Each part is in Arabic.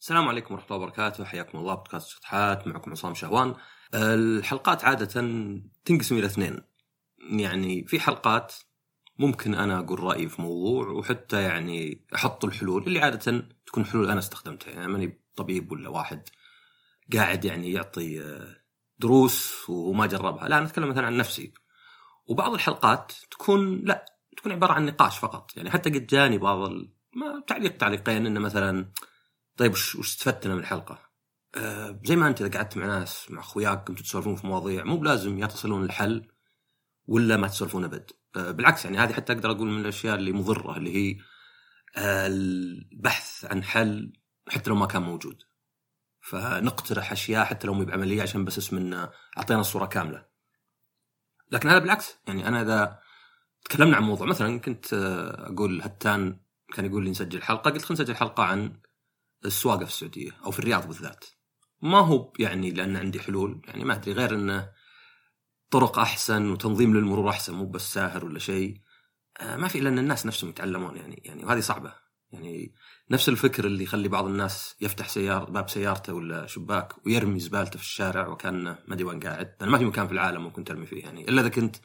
السلام عليكم ورحمة الله وبركاته. حياكم الله. بودكاست شطحات معكم عصام شهوان. الحلقات عادة تنقسم إلى اثنين. يعني في حلقات ممكن أنا أقول رأيي في موضوع وحتى يعني أحط الحلول اللي عادة تكون حلول أنا استخدمتها. يعني ماني طبيب ولا واحد قاعد يعني يعطي آه، دروس وما جربها. لا أنا أتكلم مثلا عن نفسي. وبعض الحلقات تكون لا تكون عبارة عن نقاش فقط. يعني حتى قد جاني بعض. ما تعليق تعليقين إنه مثلا طيب وش وش استفدت من الحلقة؟ آه زي ما أنت إذا قعدت مع ناس مع أخوياك كنتوا تسولفون في مواضيع مو بلازم يا تصلون الحل ولا ما تسولفون أبد. آه بالعكس يعني هذه حتى أقدر أقول من الأشياء اللي مضرة اللي هي آه البحث عن حل حتى لو ما كان موجود. فنقترح أشياء حتى لو مو بعملية عشان بس اسم إنه أعطينا الصورة كاملة. لكن هذا بالعكس يعني أنا إذا تكلمنا عن موضوع مثلا كنت آه، أقول هتان كان يقول لي نسجل حلقة قلت خلينا نسجل حلقة عن السواقة في السعودية أو في الرياض بالذات. ما هو يعني لأن عندي حلول يعني ما أدري غير انه طرق أحسن وتنظيم للمرور أحسن مو بس ساهر ولا شيء. آه، ما في الا ان الناس نفسهم يتعلمون يعني يعني وهذه صعبة. يعني نفس الفكر اللي يخلي بعض الناس يفتح سيارة باب سيارته ولا شباك ويرمي زبالته في الشارع وكانه ما أدري وين قاعد، لأن ما في مكان في العالم ممكن ترمي فيه يعني إلا إذا كنت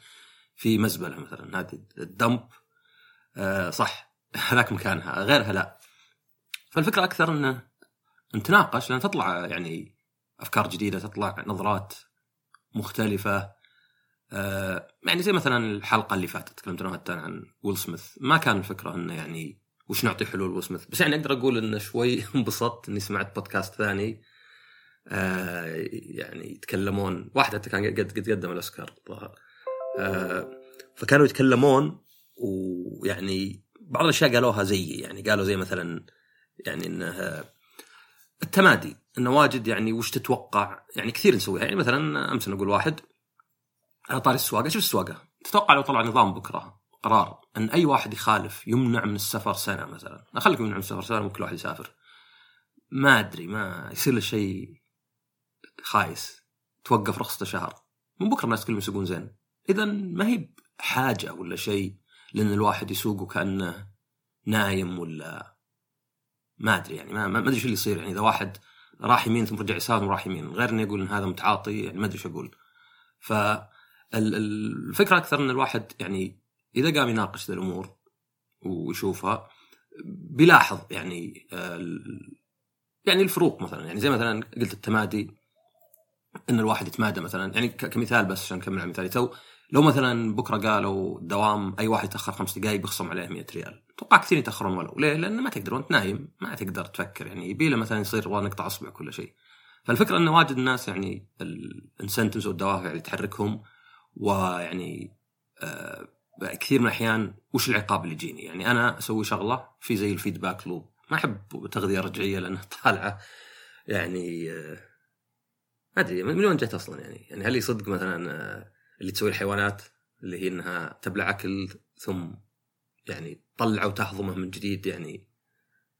في مزبلة مثلا. هذه الدمب آه صح هذاك مكانها. غيرها لا. فالفكرة أكثر إنه نتناقش لأن تطلع يعني أفكار جديدة تطلع نظرات مختلفة. آه يعني زي مثلا الحلقة اللي فاتت تكلمت أنا عن ويل سميث. ما كان الفكرة إنه يعني وش نعطي حلول ويل سميث. بس يعني أقدر أقول إنه شوي انبسطت إني سمعت بودكاست ثاني. آه يعني يتكلمون واحد حتى كان قد قد قدم الأوسكار آه فكانوا يتكلمون ويعني بعض الأشياء قالوها زيي. يعني قالوا زي مثلا يعني انه التمادي إنه واجد يعني وش تتوقع؟ يعني كثير نسويها. يعني مثلا أمس نقول واحد على طاري السواقة شوف السواقة؟ تتوقع لو طلع نظام بكرة قرار إن أي واحد يخالف يمنع من السفر سنة مثلا؟ خليك يمنع من السفر سنة ممكن واحد يسافر. ما أدري ما يصير له شيء خايس. توقف رخصته شهر. من بكرة الناس كلهم يسوقون زين. اذا ما هي حاجة ولا شيء لأن الواحد يسوق وكأنه نايم ولا ما أدري يعني ما, أدري شو اللي يصير يعني. إذا واحد راح يمين ثم رجع يسار ثم راح يمين غير إنه يقول إن هذا متعاطي يعني ما أدري شو أقول. ف الفكرة أكثر إن الواحد يعني إذا قام يناقش ذي الأمور ويشوفها بيلاحظ يعني يعني الفروق مثلا. يعني زي مثلا قلت التمادي إن الواحد يتمادى مثلا. يعني كمثال بس عشان نكمل على مثالي تو لو مثلا بكرة قالوا دوام أي واحد يتأخر خمس دقائق بيخصم عليه 100 ريال. أتوقع كثير يتأخرون ولو. ليه؟ لأن ما تقدر وأنت نايم ما تقدر تفكر يعني يبي له مثلا يصير والله نقطع اصبع كل شيء. فالفكرة إنه واجد الناس يعني ال incentives والدوافع اللي تحركهم ويعني آه كثير من الأحيان وش العقاب اللي يجيني؟ يعني أنا أسوي شغلة في زي ال feedback loop ما أحب تغذية رجعية لأنها طالعة يعني آه ما أدري من وين جت أصلا يعني؟ يعني هل يصدق مثلا آه اللي تسوي الحيوانات اللي هي إنها تبلع أكل ثم يعني تطلعه وتهضمه من جديد يعني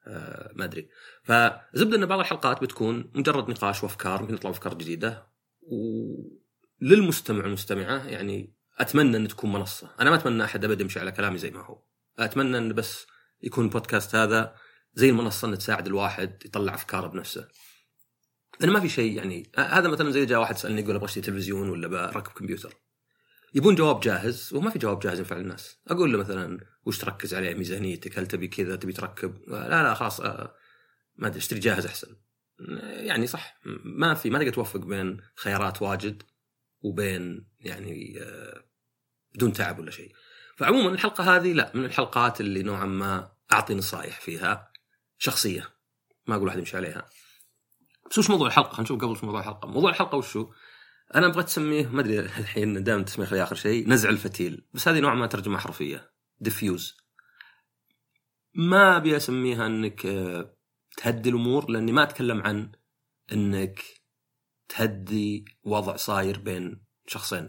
آه ما أدري. فزبدة إن بعض الحلقات بتكون مجرد نقاش وأفكار ممكن يطلع أفكار جديدة وللمستمع والمستمعة يعني أتمنى إن تكون منصة. أنا ما أتمنى أحد ابدا يمشي على كلامي زي ما هو. أتمنى إن بس يكون البودكاست هذا زي المنصة ان تساعد الواحد يطلع أفكاره بنفسه. لأن ما في شيء يعني هذا مثلا زي جاء واحد سألني يقول أبغى أشتري تلفزيون ولا بركب كمبيوتر. يبون جواب جاهز وما في جواب جاهز ينفع للناس أقول له مثلا وش تركز عليه ميزانيتك؟ هل تبي كذا؟ تبي تركب؟ لا لا خلاص آه، ما أدري اشتري جاهز أحسن. يعني صح ما في ما تقدر توفق بين خيارات واجد وبين يعني آه، بدون تعب ولا شيء. فعموما الحلقة هذه لا من الحلقات اللي نوعا ما أعطي نصائح فيها شخصية. ما أقول أحد يمشي عليها. بس وش موضوع الحلقة؟ خلينا نشوف قبل وش موضوع الحلقة. موضوع الحلقة وشو؟ أنا بغيت اسميه ما أدري الحين دائما تسميه خلي آخر شيء نزع الفتيل. بس هذه نوع ما ترجمة حرفية. ديفيوز ما أبي أسميها إنك آه، تهدي الأمور لأني ما أتكلم عن إنك تهدي وضع صاير بين شخصين.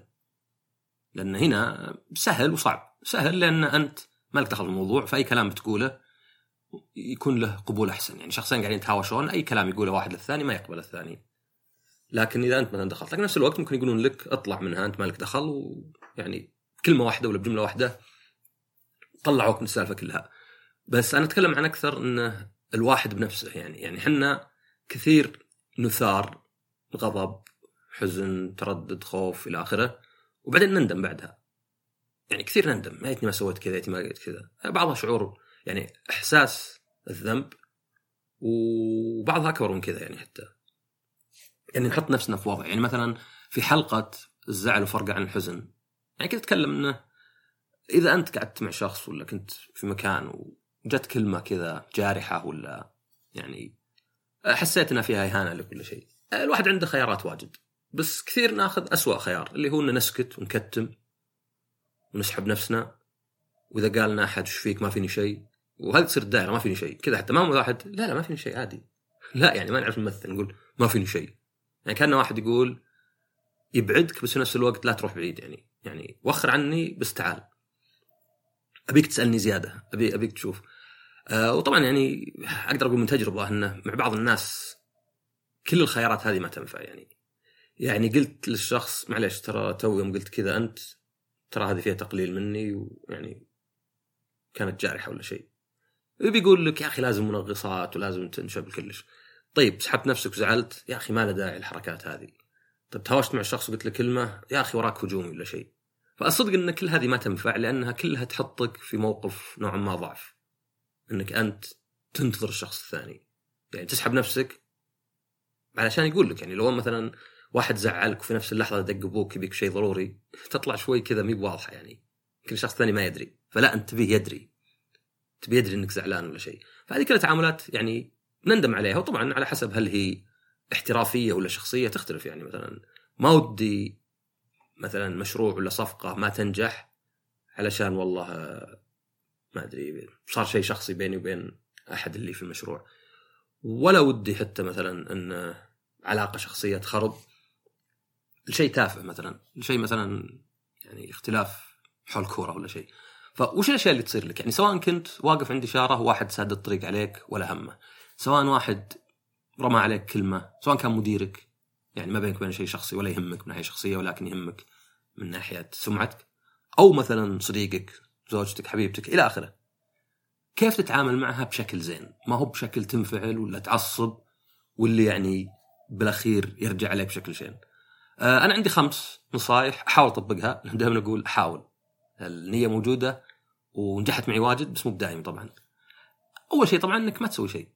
لأن هنا سهل وصعب. سهل لأن أنت ما لك دخل بالموضوع فأي كلام بتقوله يكون له قبول أحسن. يعني شخصين قاعدين يتهاوشون أي كلام يقوله واحد للثاني ما يقبل الثاني. لكن إذا أنت مثلا دخلت لكن نفس الوقت ممكن يقولون لك اطلع منها أنت ما لك دخل ويعني كلمة واحدة ولا بجملة واحدة طلعوك من السالفة كلها. بس أنا أتكلم عن أكثر انه الواحد بنفسه يعني يعني إحنا كثير نثار غضب حزن تردد خوف إلى آخره وبعدين نندم بعدها. يعني كثير نندم ريتني ما سويت كذا ما قلت كذا. بعضها شعور يعني إحساس الذنب وبعضها أكبر من كذا يعني حتى. يعني نحط نفسنا في وضع. يعني مثلا في حلقة الزعل وفرقه عن الحزن. يعني كنت أتكلم إنه إذا أنت قعدت مع شخص ولا كنت في مكان وجت كلمة كذا جارحة ولا يعني حسيت انها فيها إهانة لك ولا شيء. الواحد عنده خيارات واجد. بس كثير ناخذ أسوأ خيار اللي هو ان نسكت ونكتم ونسحب نفسنا. وإذا قال لنا أحد إيش فيك؟ ما فيني شيء. وهذه تصير الدائرة ما فيني شيء. كذا حتى ما واحد لا لا ما فيني شيء عادي. لا يعني ما نعرف نمثل نقول ما فيني شيء. يعني كان واحد يقول يبعدك بس في نفس الوقت لا تروح بعيد يعني يعني وخر عني بس تعال. أبيك تسألني زيادة أبي أبيك تشوف. آه وطبعا يعني أقدر أقول من تجربة إنه مع بعض الناس كل الخيارات هذه ما تنفع يعني. يعني قلت للشخص معلش ترى تو يوم قلت كذا أنت ترى هذه فيها تقليل مني ويعني كانت جارحة ولا شيء. بيقول لك يا أخي لازم منغصات ولازم تنشب كلش. طيب سحبت نفسك وزعلت؟ يا أخي ما له داعي الحركات هذه. طيب تهاوشت مع الشخص وقلت له كلمة؟ يا أخي وراك هجومي ولا شيء. فالصدق إن كل هذه ما تنفع لأنها كلها تحطك في موقف نوعا ما ضعف. إنك أنت تنتظر الشخص الثاني. يعني تسحب نفسك؟ علشان يقول لك يعني لو مثلا واحد زعلك وفي نفس اللحظة دق أبوك يبيك شيء ضروري تطلع شوي كذا مي بواضحة يعني. يمكن الشخص الثاني ما يدري. فلا أنت تبيه يدري. تبي يدري إنك زعلان ولا شيء. فهذه كلها تعاملات يعني نندم عليها. وطبعا على حسب هل هي احترافية ولا شخصية تختلف يعني. مثلا ما ودي مثلا مشروع ولا صفقة ما تنجح علشان والله ما أدري صار شيء شخصي بيني وبين أحد اللي في المشروع. ولا ودي حتى مثلا إن علاقة شخصية تخرب. لشيء تافه مثلا لشيء مثلا يعني اختلاف حول كورة ولا شيء. فوش الأشياء اللي تصير لك؟ يعني سواء كنت واقف عند إشارة واحد ساد الطريق عليك ولا همه. سواء واحد رمى عليك كلمة سواء كان مديرك يعني ما بينك وبين شيء شخصي ولا يهمك من ناحية شخصية ولكن يهمك من ناحية سمعتك أو مثلا صديقك زوجتك حبيبتك إلى آخره. كيف تتعامل معها بشكل زين؟ ما هو بشكل تنفعل ولا تعصب واللي يعني بالأخير يرجع عليك بشكل شين. آه، أنا عندي خمس نصائح أحاول أطبقها دائما أقول أحاول. النية موجودة ونجحت معي واجد بس مو بدائم طبعا. أول شيء طبعا إنك ما تسوي شيء.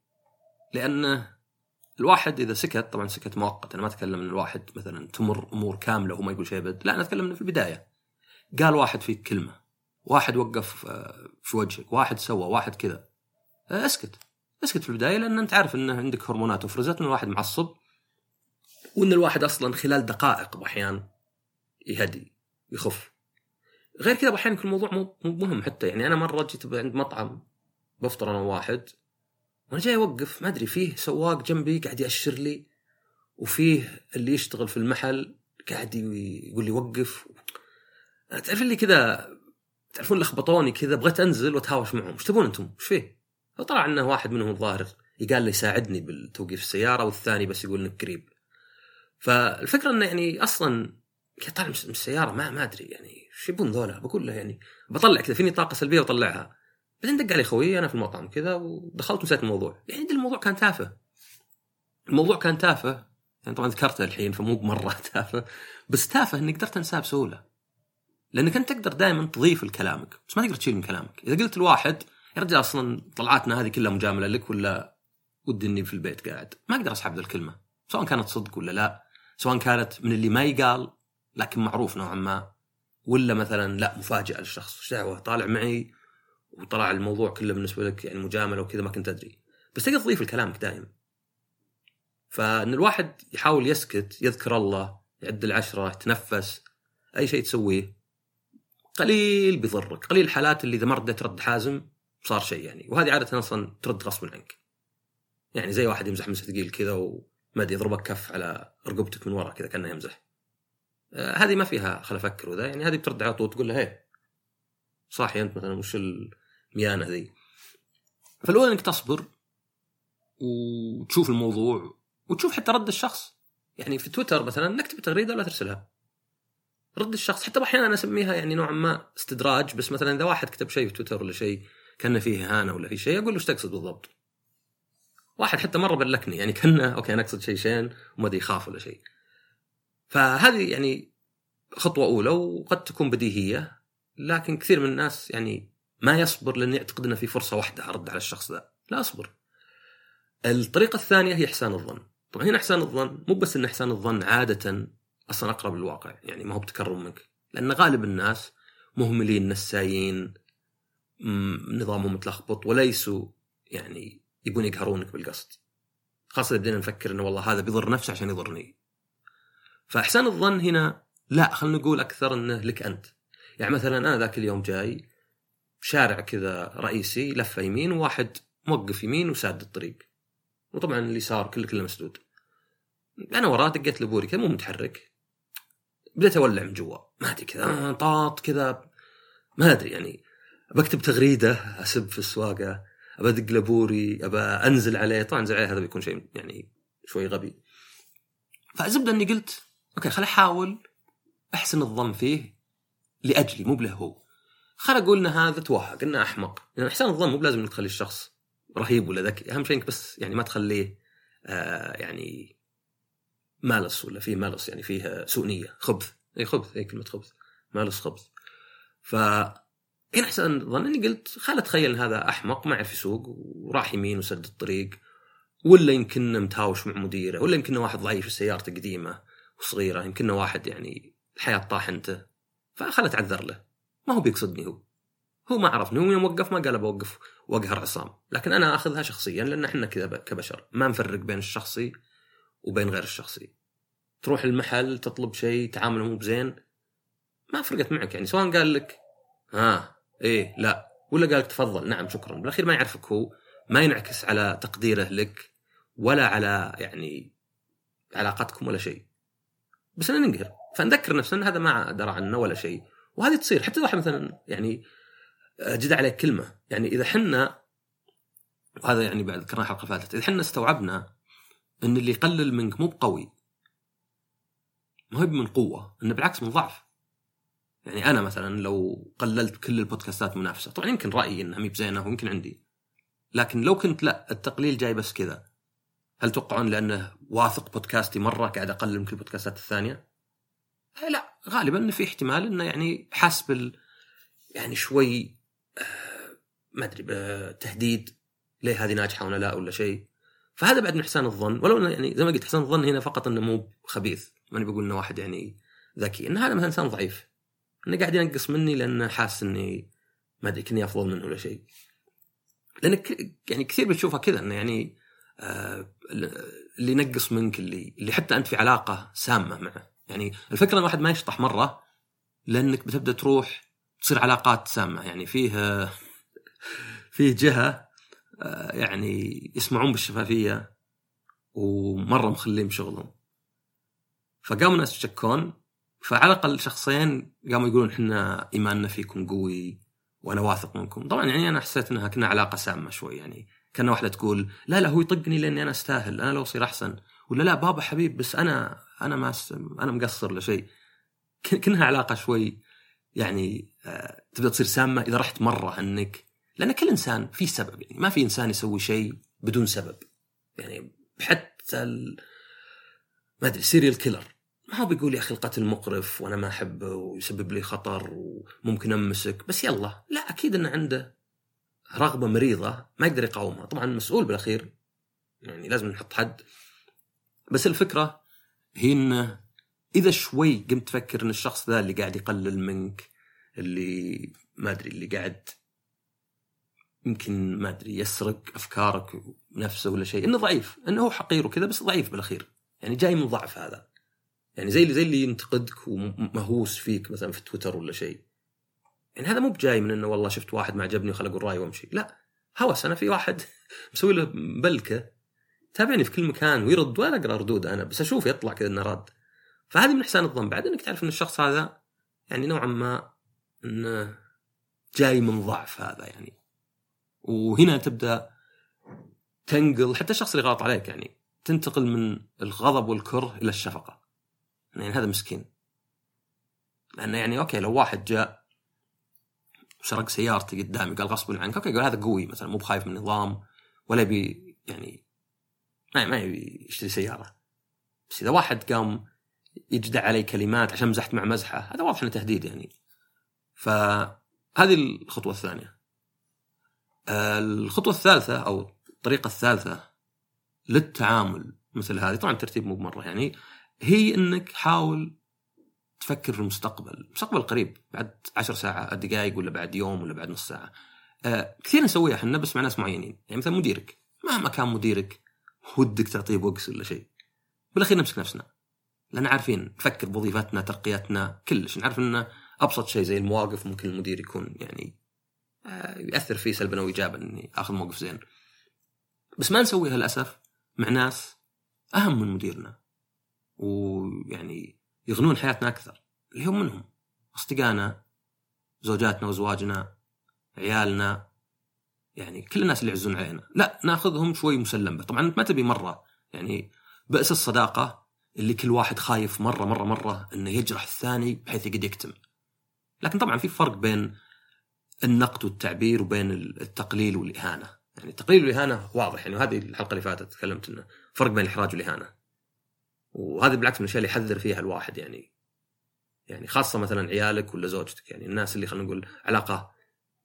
لأن الواحد إذا سكت طبعا سكت مؤقت أنا ما أتكلم إن الواحد مثلا تمر أمور كاملة وهو ما يقول شيء أبد لا أنا أتكلم إنه في البداية. قال واحد فيك كلمة واحد وقف آه، في وجهك واحد سوى واحد كذا آه، اسكت. اسكت في البداية لأن أنت عارف ان عندك هرمونات وفرزت إن الواحد معصب وإن الواحد أصلا خلال دقائق باحيان يهدي يخف. غير كذا أحيانا يكون الموضوع مو مهم حتى يعني أنا مرة جيت عند مطعم بفطر أنا وواحد وأنا جاي أوقف ما أدري فيه سواق جنبي قاعد يأشر لي وفيه اللي يشتغل في المحل قاعد يقول لي وقف تعرف اللي كذا تعرفون لخبطوني كذا بغيت أنزل وأتهاوش معهم إيش تبون أنتم؟ إيش فيه؟ فطلع إنه واحد منهم الظاهر قال لي ساعدني بالتوقيف السيارة والثاني بس يقول إنك قريب. فالفكرة إنه يعني أصلا طالع من السيارة ما ما أدري يعني إيش يبون ذولا بقول له يعني بطلع كذا فيني طاقة سلبية وأطلعها بعدين دق علي خوي أنا في المطعم كذا ودخلت ونسيت الموضوع. يعني الموضوع كان تافه. الموضوع كان تافه. يعني طبعا ذكرته الحين فمو بمرة تافه. بس تافه إني قدرت أنساه بسهولة. لأنك أنت تقدر دائما تضيف لكلامك بس ما تقدر تشيل من كلامك. إذا قلت لواحد يا رجال أصلا طلعاتنا هذه كلها مجاملة لك ولا ودي إني في البيت قاعد؟ ما أقدر أسحب ذا الكلمة. سواء كانت صدق ولا لا. سواء كانت من اللي ما يقال لكن معروف نوعا ما. ولا مثلا لا مفاجأة للشخص إيش دعوة؟ طالع معي. وطلع الموضوع كله بالنسبة لك يعني مجاملة وكذا ما كنت أدري. بس تقدر تضيف لكلامك دائما فإن الواحد يحاول يسكت يذكر الله يعد العشرة يتنفس أي شيء تسويه قليل بيضرك. قليل الحالات اللي إذا ما رديت رد حازم صار شيء يعني. وهذه عادة أصلا ترد غصبا عنك. يعني زي واحد يمزح مزح ثقيل كذا وما أدري يضربك كف على رقبتك من ورا كذا كأنه يمزح. آه هذه ما فيها خل أفكر وذا. يعني هذه بترد على طول تقول له هي صاحي أنت مثلا وش الميانه ذي. فالاول إنك تصبر وتشوف الموضوع وتشوف حتى رد الشخص. يعني في تويتر مثلا نكتب تغريدة ولا ترسلها. رد الشخص. حتى أحيانا أنا أسميها يعني نوعا ما استدراج بس مثلا إذا واحد كتب شيء في تويتر ولا شيء كأن فيه اهانه ولا في شيء أقول له إيش تقصد بالضبط؟ واحد حتى مرة بلكني يعني كأنه okay أنا أقصد شيء شين وما أدري يخاف ولا شيء. فهذه يعني خطوة أولى وقد تكون بديهية لكن كثير من الناس يعني ما يصبر لأنه يعتقد انه في فرصة واحدة أرد على الشخص ذا. لا أصبر. الطريقة الثانية هي إحسان الظن. طبعا هنا إحسان الظن مو بس إن إحسان الظن عادة أصلا أقرب للواقع يعني ما هو بتكرم منك. لأن غالب الناس مهملين نسايين نظامهم متلخبط وليسوا يعني يبون يقهرونك بالقصد. خاصة إذا بدينا نفكر إنه والله هذا بيضر نفسه عشان يضرني. فإحسان الظن هنا لا خلينا نقول أكثر إنه لك أنت. يعني مثلا أنا ذاك اليوم جاي شارع كذا رئيسي لفة يمين وواحد موقف يمين وساد الطريق. وطبعا اليسار كله كله مسدود. أنا وراه دقيت لبوري كذا مو متحرك. بديت أولع من جوا. ما أدري كذا طاط كذا. ما أدري يعني. بكتب تغريدة أسب في السواقة أبى أدق لبوري أبى أنزل عليه. طبعا انزل عليه هذا بيكون شيء يعني شوي غبي. فالزبدة إني قلت okay خل أحاول أحسن الظن فيه لأجلي مو بله هو. خل أقول إن هذا توهق إنه أحمق. لأن إحسان الظن مو بلازم إنك تخلي الشخص رهيب ولا ذكي. أهم شيء إنك بس يعني ما تخليه آه يعني مالس ولا فيه مالس يعني فيه سوء نيه خبث. إي خبث إي كلمة خبث. مالس خبث. ف هنا احسن ظن إني قلت خل أتخيل إن هذا أحمق ما يعرف يسوق وراح يمين وسد الطريق ولا يمكن متهاوش مع مديره ولا يمكن واحد ضعيف في سيارته قديمة وصغيرة يمكن واحد يعني الحياة طاحنته فخل أتعذر له. ما هو بيقصدني هو. هو ما عرفني هو يوم وقف ما قال بوقف واقهر عصام لكن أنا آخذها شخصيا لأن إحنا كذا كبشر. ما نفرق بين الشخصي وبين غير الشخصي. تروح المحل تطلب شيء تعامله مو بزين. ما فرقت معك يعني. سواء قال لك ها إيه لا. ولا قال لك تفضل نعم شكرا. بالأخير ما يعرفك هو. ما ينعكس على تقديره لك ولا على يعني علاقتكم ولا شيء. بس أنا ننقهر. فنذكر نفسنا هذا ما درى عنه ولا شيء. وهذه تصير. حتى اذا مثلا يعني جد عليك كلمة. يعني إذا حنا وهذا يعني بعد ذكرنا حلقه فاتت إذا حنا استوعبنا إن اللي يقلل منك مو بقوي ما هو من قوة إنه بالعكس من ضعف. يعني أنا مثلا لو قللت كل البودكاستات منافسه طبعا يمكن رأيي انها مي بزينة ويمكن عندي لكن لو كنت لا التقليل جاي بس كذا هل توقعون لأنه واثق بودكاستي مرة قاعد أقلل من كل البودكاستات الثانية؟ لا. غالبا في احتمال إنه يعني حاس بال يعني شوي آه ما أدري بتهديد ليه هذه ناجحة ولا لا ولا شيء. فهذا بعد من احسان الظن. ولو إنه يعني زي ما قلت احسان الظن هنا فقط إنه مو خبيث. ماني بقول إنه واحد يعني ذكي. إن هذا مثلا إنسان ضعيف. إنه قاعد ينقص مني لأنه حاس إني ما أدري كني أفضل منه ولا شيء. لانك يعني كثير بتشوفها كذا إنه يعني آه اللي ينقص منك اللي اللي حتى أنت في علاقة سامة معه. يعني الفكرة الواحد ما يشطح مرة لأنك بتبدأ تروح تصير علاقات سامة. يعني فيه فيه جهة يعني يسمعون بالشفافية ومرة مخلين بشغلهم فقاموا الناس يشكون فعلى الأقل شخصين قاموا يقولون إحنا إيماننا فيكم قوي وأنا واثق منكم. طبعا يعني أنا حسيت إنها كنا علاقة سامة شوي. يعني كان واحدة تقول لا لا هو يطقني لأني أنا أستاهل أنا لو أصير أحسن. ولا لا بابا حبيب بس أنا أنا ما أنا مقصر لشيء كأنها علاقة شوي يعني آه تبدأ تصير سامة إذا رحت مرة انك لأن كل إنسان في سبب يعني ما في إنسان يسوي شيء بدون سبب. يعني حتى ال... ما أدري serial killer ما هو بيقول يا أخي القتل مقرف وأنا ما أحبه ويسبب لي خطر وممكن أمسك. بس يلا لا أكيد إنه عنده رغبة مريضة ما يقدر يقاومها. طبعا مسؤول بالأخير. يعني لازم نحط حد. بس الفكرة هي انه إذا شوي قمت تفكر إن الشخص ذا اللي قاعد يقلل منك اللي ما أدري اللي قاعد يمكن ما أدري يسرق أفكارك نفسه ولا شيء إنه ضعيف إنه هو حقير وكذا بس ضعيف بالأخير. يعني جاي من ضعف هذا. يعني زي اللي زي اللي ينتقدك ومهووس فيك مثلا في تويتر ولا شيء. يعني هذا مو بجاي من إنه والله شفت واحد ما عجبني وخل أقول رايي وأمشي. لا. هوس أنا في واحد مسوي له بلكة تابعني في كل مكان ويرد ولا أقرأ ردود أنا بس أشوف يطلع كذا إنه رد. فهذه من احسان الظن. بعد إنك تعرف إن الشخص هذا يعني نوعا ما إنه جاي من ضعف هذا يعني. وهنا تبدأ تنقل حتى الشخص اللي غلط عليك يعني تنتقل من الغضب والكره إلى الشفقة. يعني هذا مسكين. لأنه يعني okay لو واحد جاء سرق سيارتي قدامي قال غصب عنك okay قال هذا قوي مثلا مو بخايف من النظام ولا بي يعني ما ما يشتري سيارة. بس إذا واحد قام يجدع علي كلمات عشان مزحت مع مزحة هذا واضح إنه تهديد يعني. فهذه الخطوة الثانية. الخطوة الثالثة أو الطريقة الثالثة للتعامل مثل هذه طبعا الترتيب مو بمرة يعني هي إنك حاول تفكر في المستقبل. المستقبل قريب بعد عشر ساعات دقائق ولا بعد يوم ولا بعد نص ساعة. آه كثير نسويها إحنا بس مع ناس معينين. يعني مثلا مديرك. مهما كان مديرك ودك تعطيه بوكس ولا شيء. بالاخير نمسك نفسنا. لأن عارفين نفكر بوظيفتنا ترقيتنا كلش. نعرف إن أبسط شيء زي المواقف ممكن المدير يكون يعني آه ياثر فيه سلبا أو ايجابا إني آخذ موقف زين. بس ما نسويها للاسف مع ناس أهم من مديرنا. ويعني يغنون حياتنا أكثر. اللي هم منهم. أصدقائنا زوجاتنا وأزواجنا عيالنا. يعني كل الناس اللي يعزون علينا. لا ناخذهم شوي مسلم به طبعا انت ما تبي مرة يعني بئس الصداقة اللي كل واحد خايف مرة مرة مرة إنه يجرح الثاني بحيث يقدر يكتم. لكن طبعا في فرق بين النقد والتعبير وبين التقليل والإهانة. يعني التقليل والإهانة واضح. يعني وهذه الحلقة اللي فاتت تكلمت إنه فرق بين الإحراج والإهانة. وهذه بالعكس من الأشياء اللي يحذر فيها الواحد يعني. يعني خاصة مثلا عيالك ولا زوجتك. يعني الناس اللي خلينا نقول علاقة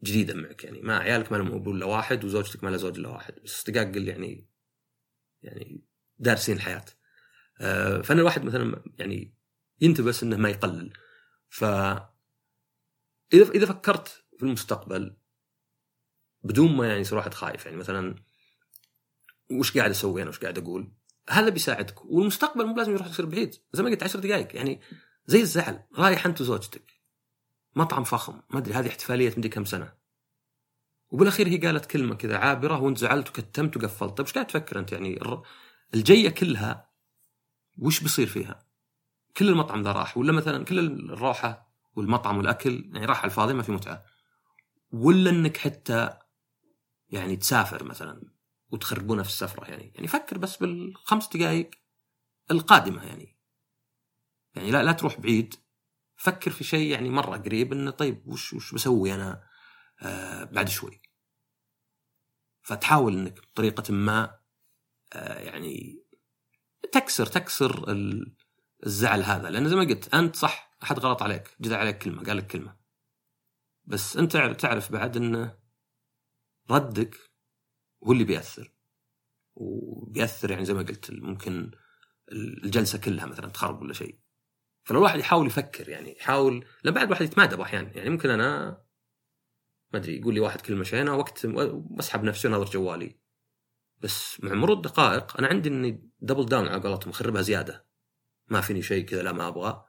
جديدة معك يعني ما عيالك ما لهم ابو إلا واحد وزوجتك ما لها زوج إلا واحد بس اصدقائك قل يعني يعني دارسين الحياة. آه، فأنا الواحد مثلا يعني ينتبس إنه ما يقلل. ف إذا إذا فكرت في المستقبل بدون ما يعني يصير واحد خايف يعني مثلا وش قاعد أسوي أنا؟ وش قاعد أقول؟ هذا بيساعدك والمستقبل مو لازم يروح يصير بعيد زي ما قلت 10 دقائق يعني زي الزعل رايح أنت وزوجتك. مطعم فخم. ما أدري هذه احتفالية مدري كم سنة. وبالأخير هي قالت كلمة كذا عابرة وانت زعلت وكتمت وقفلت. طيب إيش قاعد تفكر أنت يعني؟ الجيه كلها وش بيصير فيها؟ كل المطعم ذا راح ولا مثلا كل الروحة والمطعم والأكل يعني راح على الفاضي ما في متعة. ولا إنك حتى يعني تسافر مثلا وتخربونها في السفرة يعني. يعني فكر بس بالخمس دقائق القادمة يعني. يعني لا لا تروح بعيد. فكر في شيء يعني مرة قريب إنه طيب وش وش بسوي أنا آه بعد شوي. فتحاول إنك بطريقة ما آه يعني تكسر تكسر الزعل هذا. لأن زي ما قلت أنت صح أحد غلط عليك جدع عليك كلمة قال لك كلمة. بس أنت تعرف بعد انه ردك هو اللي بيأثر. وبيأثر يعني زي ما قلت ممكن الجلسة كلها مثلا تخرب ولا شيء. فلو الواحد يحاول يفكر يعني يحاول لا بعد الواحد يتمادى أحيانا يعني ممكن أنا ما أدري يقول لي واحد كلمة شينه وقت أسحب نفسي وناظر جوالي. بس مع مرور الدقائق أنا عندي إني double down على قولتهم أخربها زيادة. ما فيني شيء كذا لا ما أبغى.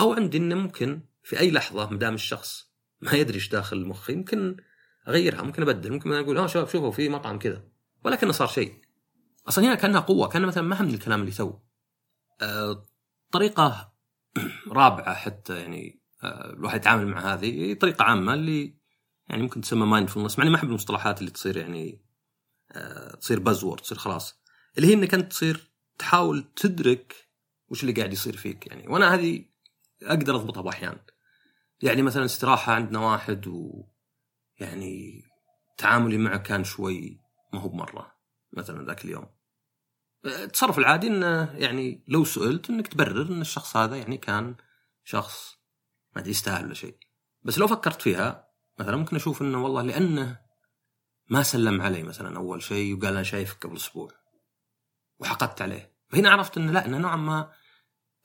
أو عندي انه ممكن في أي لحظة ما دام الشخص ما يدري إيش داخل مخي ممكن أغيرها ممكن أبدل ممكن أقول آه شباب شوفوا في مطعم كذا. ولكنه صار شيء. أصلا هنا كأنها قوة كان مثلا ما من الكلام اللي تو أه طريقة رابعة حتى يعني أه الواحد يتعامل مع هذه طريقة عامة اللي يعني ممكن تسمى مايندفولنس مع إني ما أحب المصطلحات اللي تصير يعني أه تصير بازورد تصير خلاص. اللي هي إنك أنت تصير تحاول تدرك وش اللي قاعد يصير فيك يعني. وأنا هذه أقدر أضبطها باحيان يعني مثلا استراحة عندنا واحد و يعني تعاملي معه كان شوي ما هو بمرة مثلا ذاك اليوم. التصرف العادي إنه يعني لو سئلت إنك تبرر إن الشخص هذا يعني كان شخص ما أدري يستاهل ولا شيء. بس لو فكرت فيها مثلا ممكن أشوف إنه والله لأنه ما سلم علي مثلا أول شيء وقال أنا شايفك قبل أسبوع وحقدت عليه. فهنا عرفت إنه لا إنه نوعا ما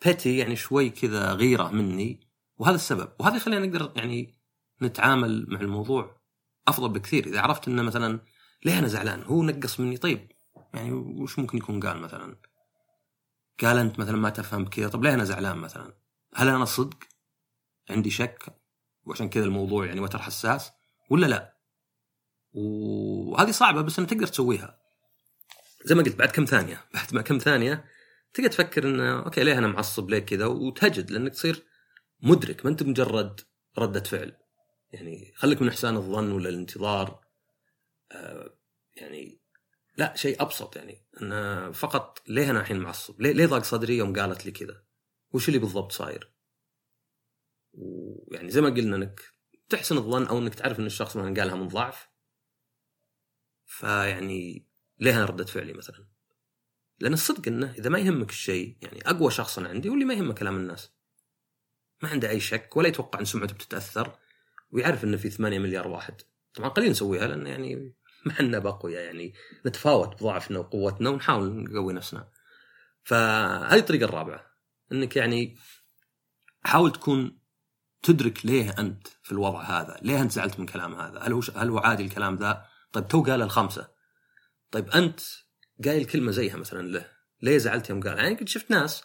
بيتي يعني شوي كذا غيره مني. وهذا السبب. وهذا يخلينا نقدر يعني نتعامل مع الموضوع أفضل بكثير. إذا عرفت إنه مثلا ليه أنا زعلان؟ هو نقص مني. طيب يعني وش ممكن يكون قال مثلا؟ قال أنت مثلا ما تفهم كذا طب ليه أنا زعلان مثلا؟ هل أنا صدق؟ عندي شك؟ وعشان كذا الموضوع يعني وتر حساس؟ ولا لا؟ وهذه صعبة بس انك تقدر تسويها. زي ما قلت بعد كم ثانية بعد ما كم ثانية تقدر تفكر انه أوكي ليه أنا معصب؟ ليه كذا؟ وتهجد لأنك تصير مدرك ما أنت مجرد ردة فعل. يعني خليك من إحسان الظن ولا الانتظار آه يعني لا شيء أبسط يعني انه فقط ليه أنا الحين معصب؟ ليه ليه ضاق صدري يوم قالت لي كذا؟ وش اللي بالضبط صاير؟ ويعني زي ما قلنا إنك تحسن الظن أو إنك تعرف إن الشخص مثلا قالها من ضعف فيعني ليه أنا ردة فعلي مثلا؟ لأن الصدق إنه إذا ما يهمك الشيء يعني أقوى شخص أنا عندي هو اللي ما يهمه كلام الناس ما عنده أي شك ولا يتوقع إن سمعته بتتأثر ويعرف إنه في 8 مليار واحد طبعا قليل نسويها لأن يعني ما إحنا باقوياء يعني نتفاوت بضعفنا وقوتنا ونحاول نقوي نفسنا فهذه الطريقة الرابعة إنك يعني حاول تكون تدرك ليه أنت في الوضع هذا؟ ليه أنت زعلت من كلام هذا؟ هل هو هل هو عادي الكلام ذا؟ طيب تو قال الخمسه. طيب أنت قايل كلمة زيها مثلا له، ليه زعلت يوم قال؟ يعني قد شفت ناس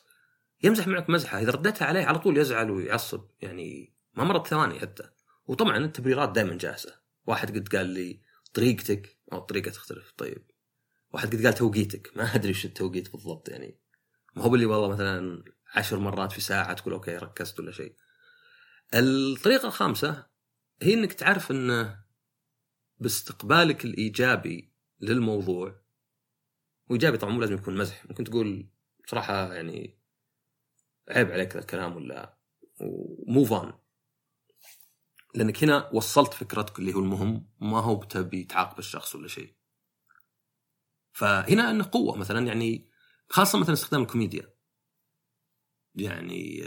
يمزح معك مزحة إذا رديتها عليه على طول يزعل ويعصب يعني ما مرت ثواني حتى. وطبعا التبريرات دائما جاهزة. واحد قد قال لي طريقتك أو الطريقة تختلف طيب. واحد قد قال توقيتك ما أدري إيش التوقيت بالضبط يعني. ما هو اللي والله مثلا عشر مرات في ساعة تقول أوكي ركزت ولا شيء. الطريقة الخامسة هي إنك تعرف إن باستقبالك الإيجابي للموضوع وإيجابي طبعا مو لازم يكون مزح ممكن تقول بصراحة يعني عيب عليك الكلام ولا موف اون لأنك هنا وصلت فكرتك اللي هو المهم ما هو بتبي تعاقب الشخص ولا شيء. فهنا انه قوة مثلا يعني خاصة مثلا استخدام الكوميديا. يعني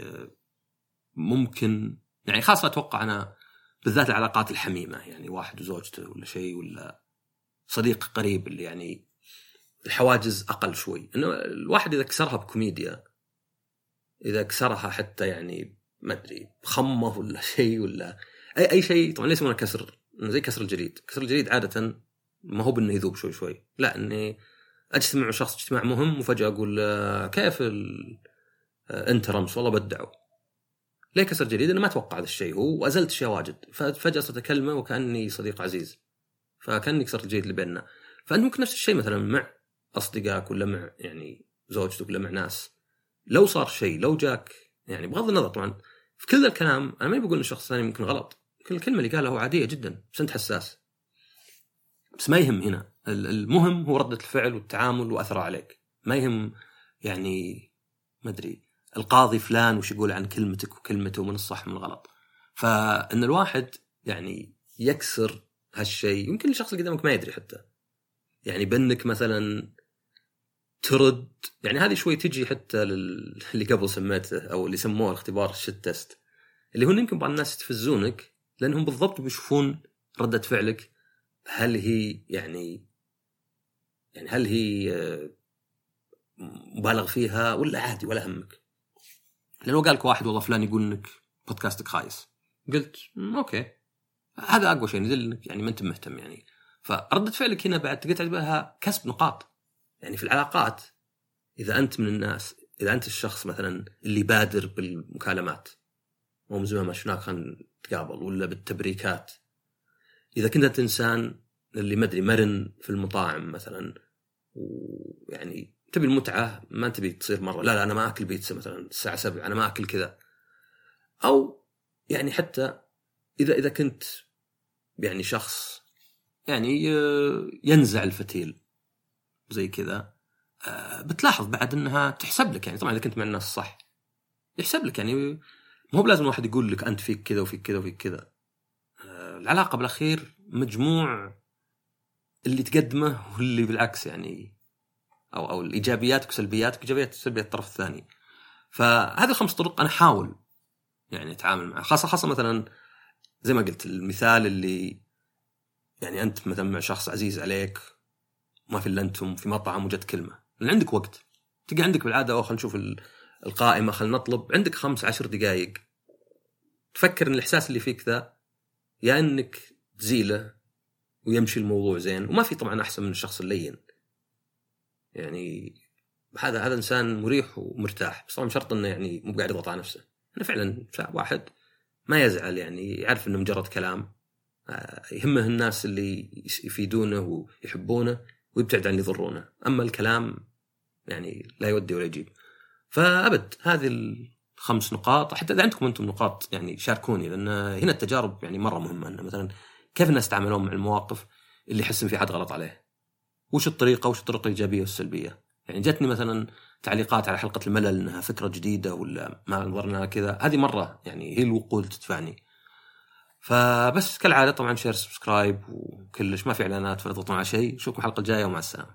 ممكن يعني خاصة أتوقع أنا بالذات العلاقات الحميمة يعني واحد وزوجته ولا شيء ولا صديق قريب اللي يعني الحواجز أقل شوي. إنه الواحد إذا كسرها بكوميديا إذا كسرها حتى يعني ما أدري بخمه ولا شيء ولا اي أي شيء طبعا ليس يسمونه كسر زي كسر الجليد. كسر الجليد عادة ما هو بإنه يذوب شوي شوي. لا إني أجتمع مع شخص اجتماع مهم وفجأة أقول آه، كيف آه، أنت رمس والله بدعوا ليه كسر جليد؟ أنا ما أتوقع هذا الشيء هو وأزلت اشياء واجد. ففجاه صرت أكلمه وكأني صديق عزيز. فكأني كسرت الجليد اللي بيننا. فأنت ممكن نفس الشيء مثلا مع أصدقائك ولا مع يعني زوجتك ولا مع ناس. لو صار شيء لو جاك يعني بغض النظر طبعا في كل الكلام أنا ما بقول إن الشخص الثاني ممكن غلط. الكلمة اللي قالها هو عادية جدا بس أنت حساس. بس ما يهم هنا. المهم هو ردة الفعل والتعامل واثره عليك. ما يهم يعني ما أدري القاضي فلان وش يقول عن كلمتك وكلمته من الصح من الغلط. فإن الواحد يعني يكسر هالشيء يمكن الشخص اللي قدامك ما يدري حتى. يعني بأنك مثلا ترد يعني هذه شوي تجي حتى اللي قبل سميته أو اللي سموه الاختبار الشت تيست اللي هو يمكن بعض الناس يستفزونك لأنهم بالضبط بيشوفون ردة فعلك هل هي يعني يعني هل هي آه، مبالغ فيها ولا عادي ولا همك؟ لأنه قال لك واحد والله فلان يقول إنك بودكاستك خايس. قلت أوكي. هذا أقوى شيء يدل إنك يعني ما أنت مهتم يعني. فردة فعلك هنا بعد تقدر تعتبرها كسب نقاط. يعني في العلاقات إذا أنت من الناس إذا أنت الشخص مثلا اللي بادر بالمكالمات مو من زمان ما شفناك خلينا نتقابل ولا بالتبريكات. إذا كنت انت إنسان اللي ما أدري مرن في المطاعم مثلا ويعني تبي المتعة ما تبي تصير مرة. لا لا أنا ما أكل بيتزا مثلا الساعة 7 أنا ما أكل كذا. أو يعني حتى إذا إذا كنت يعني شخص يعني ينزع الفتيل زي كذا آه، بتلاحظ بعد إنها تحسب لك يعني. طبعا إذا كنت مع الناس صح يحسب لك يعني مو بلازم واحد يقول لك أنت فيك كذا وفيك كذا وفيك كذا. آه، العلاقة بالأخير مجموع اللي تقدمه واللي بالعكس يعني أو أو الإيجابيات وسلبياتك إيجابيات وسلبيات الطرف الثاني. فهذه الخمس طرق أنا احاول يعني أتعامل معها. خاصه خاصة مثلا زي ما قلت المثال اللي يعني أنت مثلا مع شخص عزيز عليك ما في إلا أنتم في مطعم وجت كلمة. لأن عندك وقت. تلقى عندك بالعادة أو خلينا نشوف القائمة خلينا نطلب عندك خمس عشر دقائق تفكر إن الإحساس اللي فيك ذا يا إنك تزيله ويمشي الموضوع زين. وما في طبعا أحسن من الشخص اللين. يعني هذا هذا إنسان مريح ومرتاح بس طبعا شرط إنه يعني مو قاعد يضغط على نفسه. إنه فعلا واحد ما يزعل يعني يعرف إنه مجرد كلام. آه، يهمه الناس اللي يفيدونه ويحبونه ويبتعد عن اللي يضرونه. أما الكلام يعني لا يودي ولا يجيب. فأبد هذه الخمس نقاط حتى إذا عندكم أنتم نقاط يعني شاركوني لأن هنا التجارب يعني مرة مهمة إنه مثلا كيف الناس يتعاملون مع المواقف اللي يحس في حد غلط عليه؟ وش الطريقة وش الطرق الإيجابية والسلبية؟ يعني جتني مثلا تعليقات على حلقة الملل إنها فكرة جديدة ولا ما نظرنا كذا هذه مرة يعني هي الوقود تدفعني. فبس كالعادة طبعا share subscribe وكلش ما في إعلانات فلا تضغطون على شيء. اشوفكم الحلقة الجاية ومع السلامة.